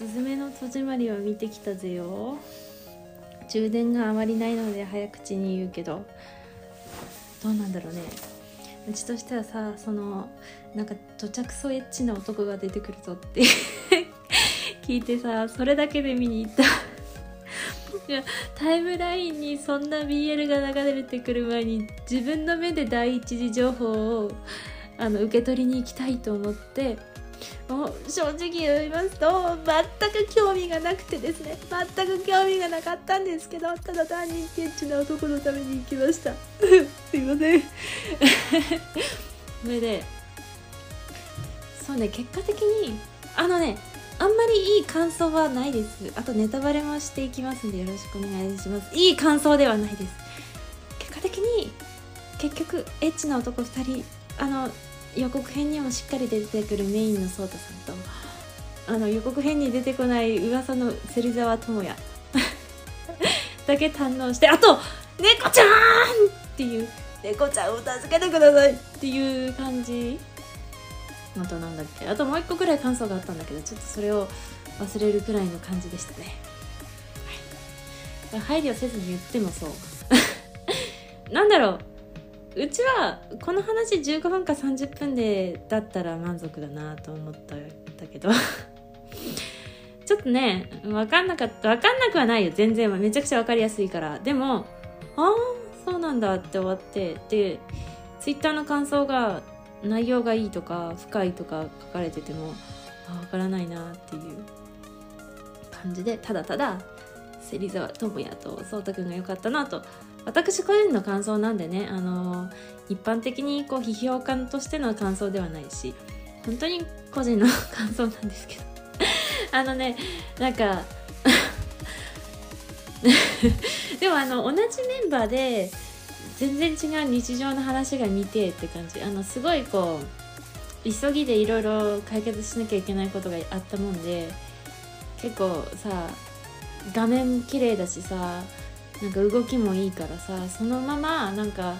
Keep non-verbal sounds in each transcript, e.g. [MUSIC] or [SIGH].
すずめの戸締まりは見てきたぜよ。充電があまりないので早口に言うけど。どうなんだろうね。うちとしてはさそのなんか土着そエッチな男が出てくるぞって。[LAUGHS] 聞いてさそれだけで見に行った。[LAUGHS] タイムラインにそんな BL が流れてくる前に自分の目で第一次情報をあの受け取りに行きたいと思って正直言いますと全く興味がなくてですね全く興味がなかったんですけどただ単にケッチな男のために行きました。[LAUGHS] すいません。[LAUGHS] それでそうね結果的にあのねあんまりいい感想はないです。あとネタバレもしていきますんでよろしくお願いします。いい感想ではないです。結果的に結局エッチな男2人あの予告編にもしっかり出てくるメインの颯太さんとあの予告編に出てこない噂の芹沢智也。[LAUGHS] だけ堪能してあと猫ちゃんっていう猫ちゃんを助けてくださいっていう感じ。あとなんだっけあともう一個ぐらい感想があったんだけどちょっとそれを忘れるくらいの感じでしたね、はい、配慮せずに言ってもそう。[LAUGHS] なんだろう。うちはこの話15分か30分でだったら満足だなと思ったんだけど。[LAUGHS] ちょっとね分かんなかった。分かんなくはないよ。全然めちゃくちゃ分かりやすいから。でもああそうなんだって終わって。でツイッターの感想が内容がいいとか深いとか書かれててもあ分からないなっていう感じでただただ芹沢智也と颯太くんが良かったなと。私個人の感想なんでねあの一般的にこう批評家としての感想ではないし本当に個人の感想なんですけど。[LAUGHS] あのねなんか [LAUGHS] でもあの同じメンバーで全然違う日常の話が見てって感じ。あのすごいこう急ぎでいろいろ解決しなきゃいけないことがあったもんで結構さ画面綺麗だしさなんか動きもいいからさそのままなんか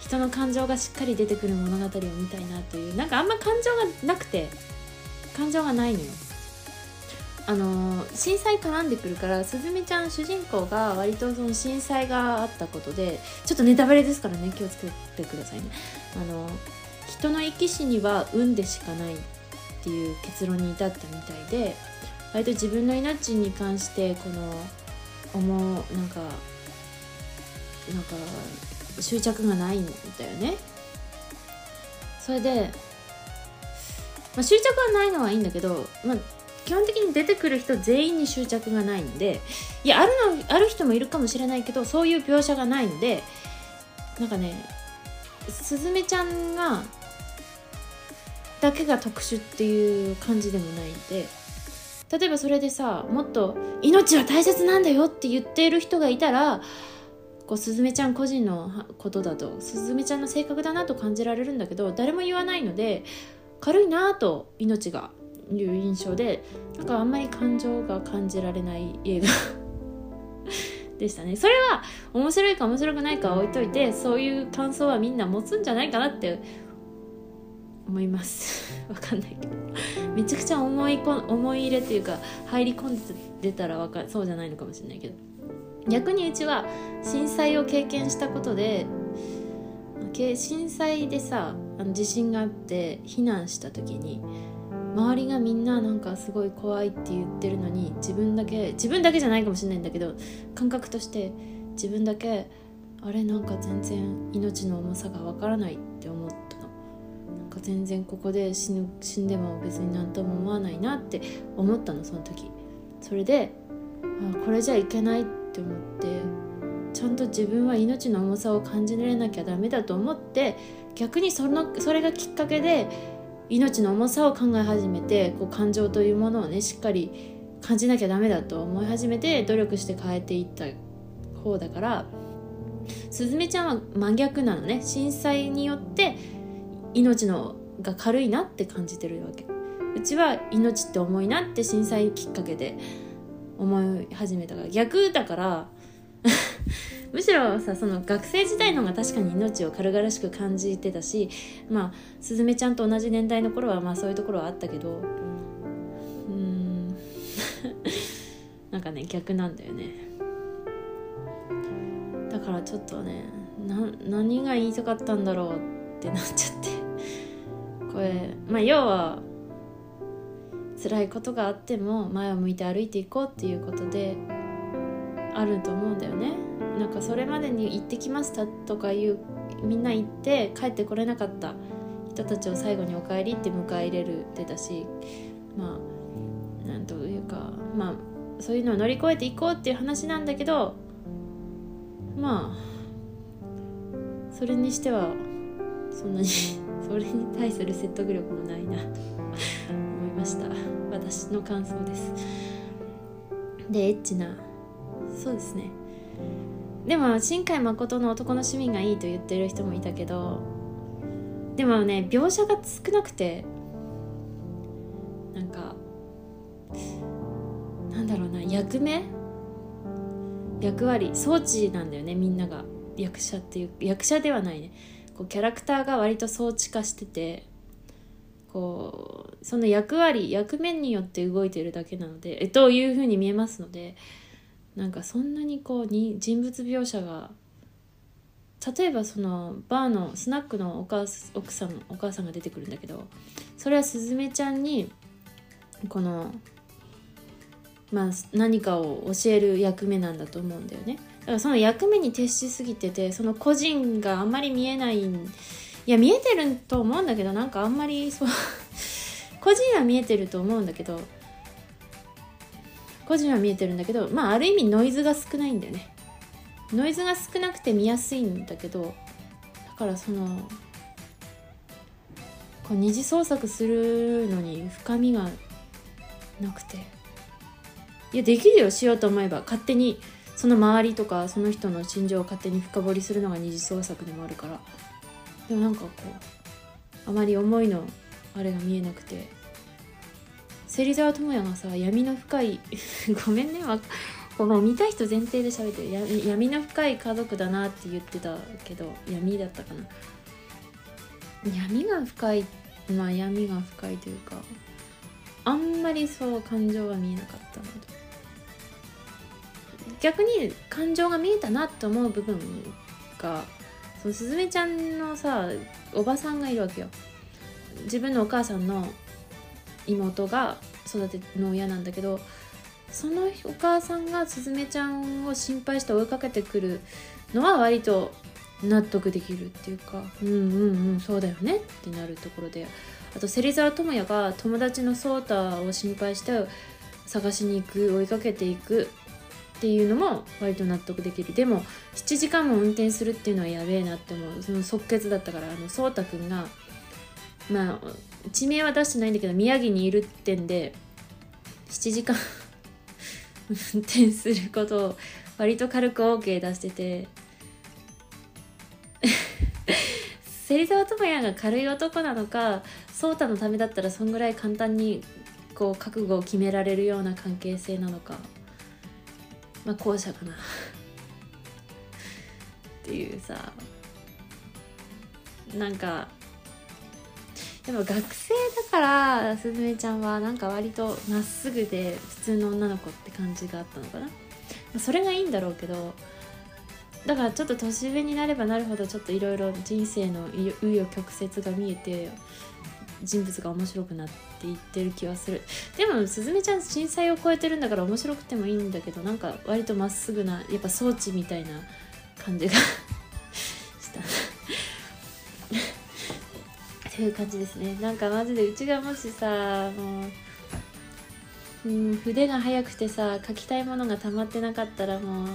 人の感情がしっかり出てくる物語を見たいなというなんかあんま感情がなくて感情がないのよ。あの震災絡んでくるからすずめちゃん主人公が割とその震災があったことでちょっとネタバレですからね気をつけてくださいね。あの人の生き死には運でしかないっていう結論に至ったみたいで割と自分の命に関してこの思うなんかなんか執着がないんだよね。それで、まあ、執着はないのはいいんだけど、まあ、基本的に出てくる人全員に執着がないのでいやあるのある人もいるかもしれないけどそういう描写がないのでなんかねすずめちゃんがだけが特殊っていう感じでもないんで例えばそれでさもっと命は大切なんだよって言っている人がいたらこうすずめちゃん個人のことだとすずめちゃんの性格だなと感じられるんだけど誰も言わないので軽いなと命がいう印象でなんかあんまり感情が感じられない映画 [LAUGHS] でしたね。それは面白いか面白くないかは置いといてそういう感想はみんな持つんじゃないかなって思います。[LAUGHS] わかんないけど。めちゃくちゃ思いこ思い入れっていうか入り込んでたらわかそうじゃないのかもしれないけど。逆にうちは震災を経験したことで震災でさあの地震があって避難した時に周りがみんななんかすごい怖いって言ってるのに自分だけ自分だけじゃないかもしれないんだけど感覚として自分だけあれなんか全然命の重さがわからないって思ったのなんか全然ここで死ぬ死んでも別に何とも思わないなって思ったのその時。それであこれじゃいけないって思ってちゃんと自分は命の重さを感じられなきゃダメだと思って逆にそのそれがきっかけで命の重さを考え始めてこう感情というものをねしっかり感じなきゃダメだと思い始めて努力して変えていった方だからすずめちゃんは真逆なのね。震災によって命のが軽いなって感じてるわけ。うちは命って重いなって震災きっかけで思い始めたから。逆だから [LAUGHS] むしろさその学生時代の方が確かに命を軽々しく感じてたしまあすずめちゃんと同じ年代の頃はまあそういうところはあったけど。うん。なんかね逆なんだよね。だからちょっとねな何が言いたかったんだろうってなっちゃって。これまあ要は辛いことがあっても前を向いて歩いていこうっていうことであると思うんだよね。なんかそれまでに行ってきましたとかいうみんな行って帰ってこれなかった人たちを最後に「お帰り」って迎え入れるってだしまあなんというかまあそういうのを乗り越えていこうっていう話なんだけどまあそれにしてはそんなにそれに対する説得力もないな。と思いました。私の感想です。でエッチな。そうですね。でも新海誠の男の市民がいいと言ってる人もいたけどでもね描写が少なくてなんかなんだろうな役目？役割？装置なんだよねみんなが。役者っていう役者ではないね。こうキャラクターが割と装置化しててこうその役割役目によって動いてるだけなのでえというふうに見えますのでなんかそんなにこうに人物描写が例えばそのバーのスナックのお母奥さんお母さんが出てくるんだけどそれはすずめちゃんにこのまあ何かを教える役目なんだと思うんだよね。だからその役目に徹しすぎててその個人があんまり見えないいや見えてると思うんだけどなんかあんまりそう [LAUGHS] 個人は見えてると思うんだけど個人は見えてるんだけどまあある意味ノイズが少ないんだよね。ノイズが少なくて見やすいんだけどだからそのこう二次創作するのに深みがなくて。いやできるよしようと思えば。勝手にその周りとかその人の心情を勝手に深掘りするのが二次創作でもあるから。でもなんかこうあまり思いのあれが見えなくて。芹沢智也がさ闇の深い [LAUGHS] ごめんねこの見た人前提で喋ってる。闇の深い家族だなって言ってたけど闇だったかな。闇が深いまあ闇が深いというかあんまりそう感情が見えなかったなと逆に感情が見えたなと思う部分がそのすずめちゃんのさおばさんがいるわけよ。自分のお母さんの妹が育ての親なんだけどそのお母さんがすずめちゃんを心配して追いかけてくるのは割と納得できるっていうかうんうんうんそうだよねってなるところで。あと芹沢智也が友達の颯太を心配して探しに行く追いかけていく。っていうのも割と納得できる。でも7時間も運転するっていうのはやべえなって思う。その即決だったからあの颯太くんがまあ地名は出してないんだけど宮城にいるってんで7時間 [LAUGHS] 運転することを割と軽く OK 出してて [LAUGHS] 芹沢智也が軽い男なのか颯太のためだったらそんぐらい簡単にこう覚悟を決められるような関係性なのか。まあ後者かな。っていうさ。なんかでも学生だからすずめちゃんはなんか割とまっすぐで普通の女の子って感じがあったのかな。まあそれがいいんだろうけどだからちょっと年上になればなるほどちょっといろいろ人生の紆余曲折が見えて人物が面白くなっていってる気はする。でもすずめちゃん震災を超えてるんだから面白くてもいいんだけどなんか割とまっすぐなやっぱ装置みたいな感じが [LAUGHS] した。[LAUGHS] という感じですね。なんかマジでうちがもしさもう、うん、筆が速くてさ書きたいものが溜まってなかったらもう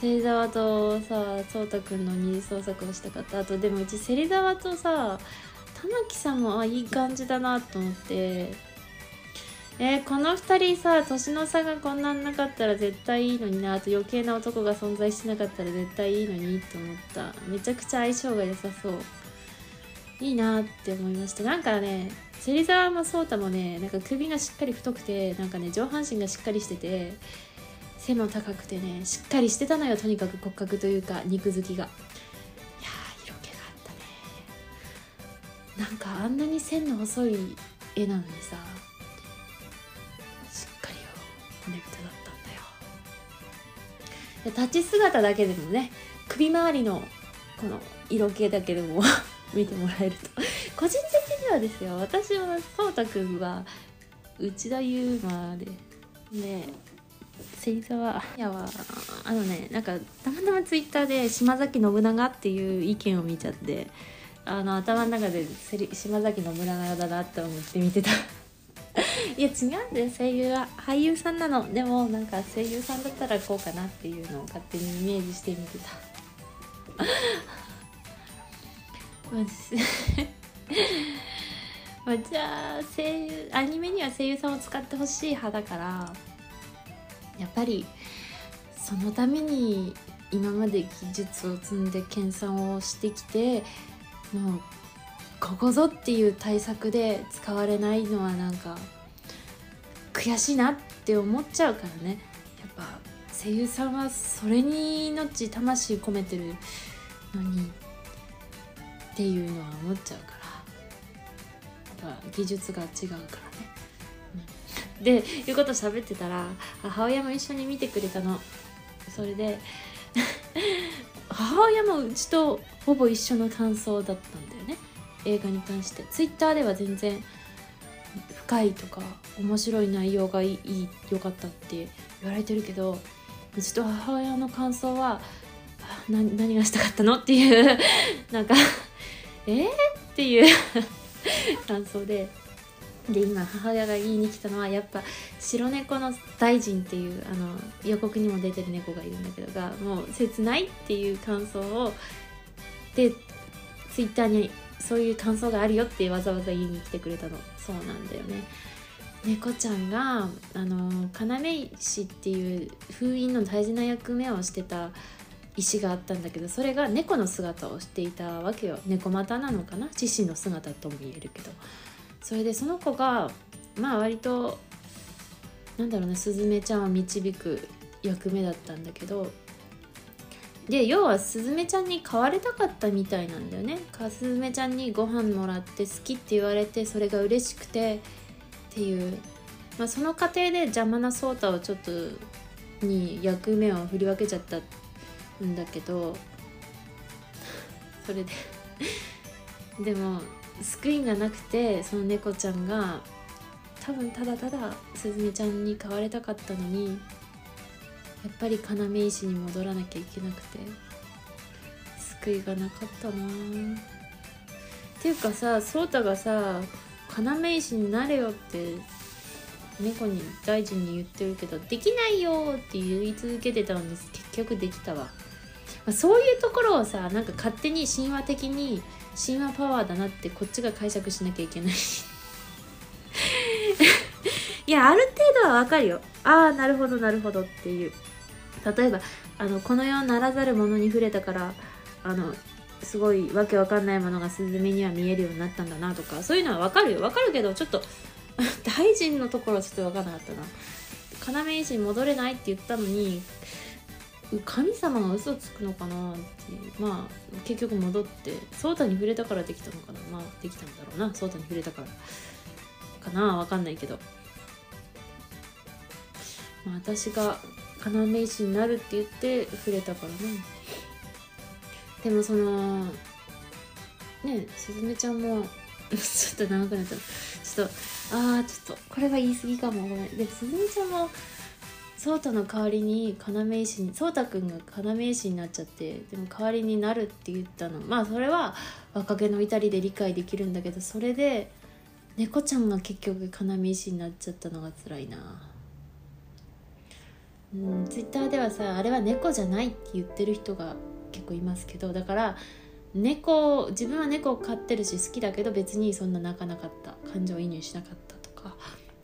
芹沢とさ颯太くんの二次創作をしたかったあとでもうち芹沢とさ玉木さんもあいい感じだなと思って。えー、この2人さ年の差がこんなんなかったら絶対いいのにな。あと余計な男が存在しなかったら絶対いいのにと思った。めちゃくちゃ相性が良さそう。いいなって思いました。なんかね芹沢も颯太もねなんか首がしっかり太くてなんかね上半身がしっかりしてて背も高くてねしっかりしてたのよとにかく骨格というか肉付きが。なんかあんなに線の細い絵なのにさしっかりよ骨太だったんだよ。立ち姿だけでもね首周りのこの色気だけでも [LAUGHS] 見てもらえると。個人的にはですよ私はそうたくんは内田悠馬でね芹沢やはあのねなんかたまたまツイッターで島崎信長っていう意見を見ちゃってあの頭の中で島崎信長だなって思って見てた。[LAUGHS] いや違うんだよ。声優は俳優さんなの。でもなんか声優さんだったらこうかなっていうのを勝手にイメージして見てた。[LAUGHS] [LAUGHS] まあ、じゃあ声優アニメには声優さんを使ってほしい派だからやっぱりそのために今まで技術を積んで研鑽をしてきてもうここぞっていう対策で使われないのはなんか悔しいなって思っちゃうからね。やっぱ声優さんはそれに命魂込めてるのにっていうのは思っちゃうから。やっぱ技術が違うからね。うん、でいうこと喋ってたら母親も一緒に見てくれたの。それで母親もうちとほぼ一緒の感想だったんだよね。映画に関して。ツイッターでは全然深いとか面白い内容がいい良かったって言われてるけどうちと母親の感想は何がしたかったのっていうなんかえ、っていう感想でで今母親が言いに来たのはやっぱ白猫の大臣っていうあの予告にも出てる猫がいるんだけどがもう切ないっていう感想をでツイッターにそういう感想があるよってわざわざ言いに来てくれたの。そうなんだよね。猫ちゃんがあの要石っていう封印の大事な役目をしてた石があったんだけどそれが猫の姿をしていたわけよ猫股なのかな獅子の姿とも言えるけどそれでその子がまあ割となんだろうねスズメちゃんを導く役目だったんだけどで要はスズメちゃんに飼われたかったみたいなんだよね。スズメちゃんにご飯もらって好きって言われてそれが嬉しくてっていう、まあ、その過程で邪魔なソータをちょっとに役目を振り分けちゃったんだけどそれででも救いがなくてその猫ちゃんが多分ただただすずめちゃんに飼われたかったのにやっぱり要石に戻らなきゃいけなくて救いがなかったな。っていうかさ颯太がさ要石になれよって猫に大臣に言ってるけどできないよって言い続けてたんです。結局できたわ、まあ、そういうところをさなんか勝手に神話的に神話パワーだなってこっちが解釈しなきゃいけない。[LAUGHS] いやある程度はわかるよ。ああなるほどなるほどっていう。例えばあのこの世ならざるものに触れたからあのすごいわけわかんないものがスズメには見えるようになったんだなとかそういうのはわかるよ。わかるけどちょっと [LAUGHS] 大臣のところはちょっとわかんなかったな。要石に戻れないって言ったのに神様が嘘つくのかなっていう。まあ結局戻って颯太に触れたからできたのかな。まあできたんだろうな。颯太に触れたからかな。わかんないけど。まあ私が要石になるって言って触れたからねでもそのねすずめちゃんも [LAUGHS] ちょっと長くなったちょっとああちょっとこれは言い過ぎかも。ごめん。でもすずめちゃんも颯太の代わりに要石に颯太くんが要石になっちゃってでも代わりになるって言ったの。まあそれは若気の至りで理解できるんだけどそれで猫ちゃんが結局要石になっちゃったのが辛いな。うんツイッターではさあれは猫じゃないって言ってる人が結構いますけどだから猫自分は猫を飼ってるし好きだけど別にそんな泣かなかった。感情移入しなかったとか。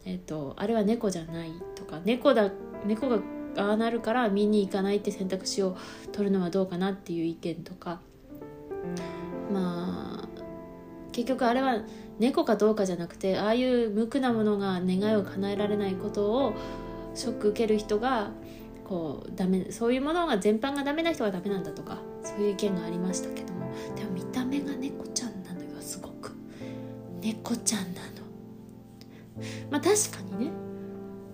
えっ、ー、とあれは猫じゃないとか。猫だ猫がああなるから見に行かないって選択肢を取るのはどうかなっていう意見とか。まあ結局あれは猫かどうかじゃなくてああいう無垢なものが願いを叶えられないことをショック受ける人がこうダメそういうものが全般がダメな人がダメなんだとかそういう意見がありましたけども。でも見た目が猫ちゃんなのよすごく猫ちゃんなの。まあ確かにね。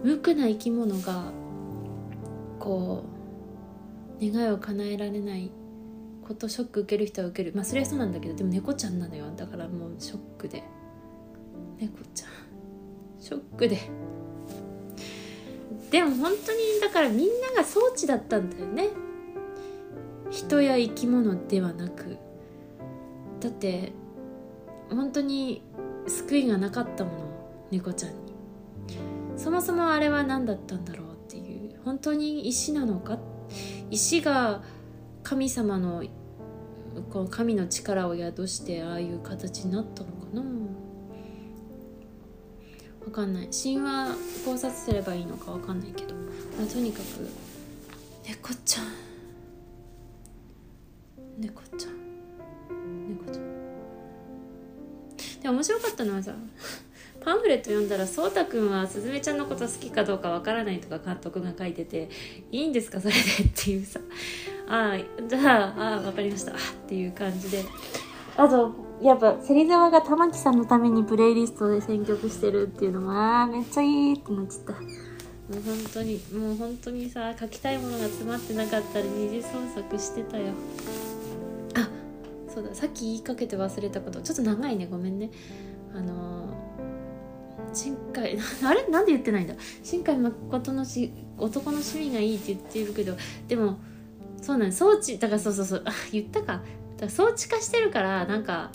無垢な生き物がこう願いを叶えられないことショック受ける人は受ける。まあそれはそうなんだけどでも猫ちゃんなのよ。だからもうショックで。猫ちゃん。ショックで。でも本当にだからみんなが装置だったんだよね。人や生き物ではなく。だって本当に救いがなかったもの。猫ちゃんに。そもそもあれは何だったんだろうっていう。本当に石なのか？石が神様のこの神の力を宿してああいう形になったのかな？わかんない。神話考察すればいいのかわかんないけど、まあ、とにかく猫ちゃん。猫ちゃん。猫ちゃん。で面白かったのはさパンフレット読んだらそうたくんはすずめちゃんのこと好きかどうかわからないとか監督が書いてていいんですかそれでっていうさ。[LAUGHS] ああじゃあああ分かりました。っていう感じで。あとやっぱ芹沢が玉木さんのためにプレイリストで選曲してるっていうのもああめっちゃいいってなっちゃった。もう本当にもう本当にさ書きたいものが詰まってなかったら二次創作してたよ。あそうださっき言いかけて忘れたこと。ちょっと長いねごめんね。あのー新海。[LAUGHS] あれ？なんで言ってないんだ？新海誠のし男の趣味がいいって言ってるけどでもそうなん装置だからそうそうそう。あ [LAUGHS] 言ったか。だから装置化してるからなんか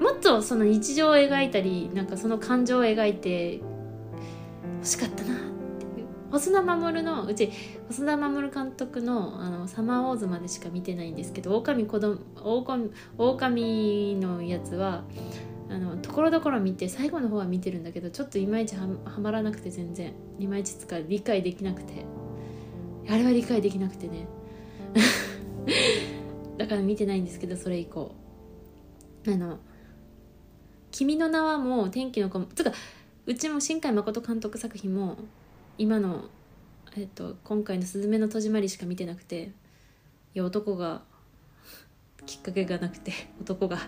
もっとその日常を描いたりなんかその感情を描いて欲しかったなって。いう細田守のうち細田守監督のあの「サマーウォーズ」までしか見てないんですけど狼子供狼狼のやつはあのところどころ見て最後の方は見てるんだけどちょっといまいちはまらなくて全然。いまいちつか理解できなくて。あれは理解できなくてね。[LAUGHS] だから見てないんですけどそれ以降。あの「君の名は」もう天気の子もつかうちも新海誠監督作品も今の、えっと、今回の「すずめの戸締まり」しか見てなくていや男がきっかけがなくて男が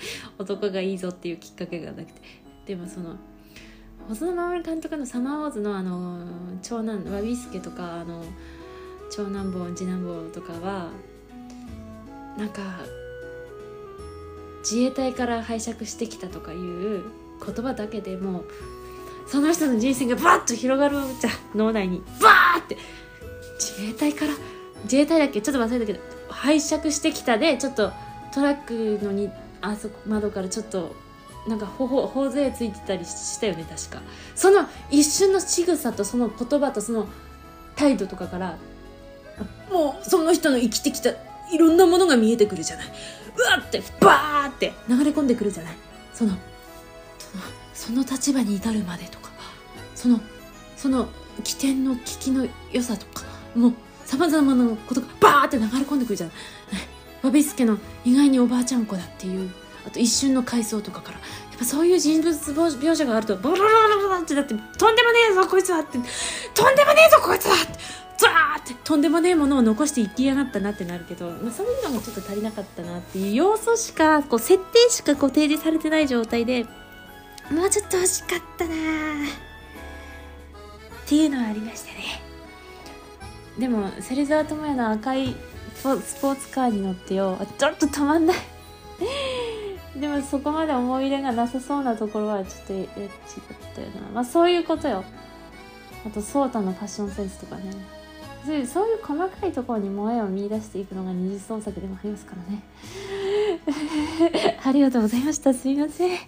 [LAUGHS] 男がいいぞっていうきっかけがなくて。でもその細田守監督の「サマーウォーズの」あの長男ワビスケとかあの長男坊次男坊とかはなんか自衛隊から拝借してきたとかいう言葉だけでもその人の人生がバッと広がるじゃ脳内に。バーって。自衛隊から自衛隊だっけ？ちょっと忘れたけど拝借してきたでちょっとトラックのにあそこ窓からちょっとなんかほほ頬杖ついてたりしたよね確か。その一瞬の仕草とその言葉とその態度とかからもうその人の生きてきたいろんなものが見えてくるじゃない。うわってバーって流れ込んでくるじゃない。そのその立場に至るまでとかそのその起点の聞きの良さとかもうさまざまなことがバーって流れ込んでくるじゃない。バビスケの意外におばあちゃん子だっていうあと一瞬の回想とかから。やっぱそういう人物描写があるとボロロロロロってだってとんでもねえぞこいつはってとんでもねえぞこいつはってザーってとんでもねえものを残して生きやがったなってなるけど、まあ、そういうのもちょっと足りなかったなっていう要素しかこう設定しかこう提示されてない状態でもうちょっと欲しかったなっていうのはありましたねでも芹沢智也の赤いスポーツカーに乗ってよ。ちょっとたまんない。[LAUGHS] でもそこまで思い入れがなさそうなところはちょっとエッチだったよな。まあそういうことよ。あとソータのファッションセンスとかね。そういうそういう細かいところに萌えを見出していくのが二次創作でもありますからね。[LAUGHS] ありがとうございました。すいません。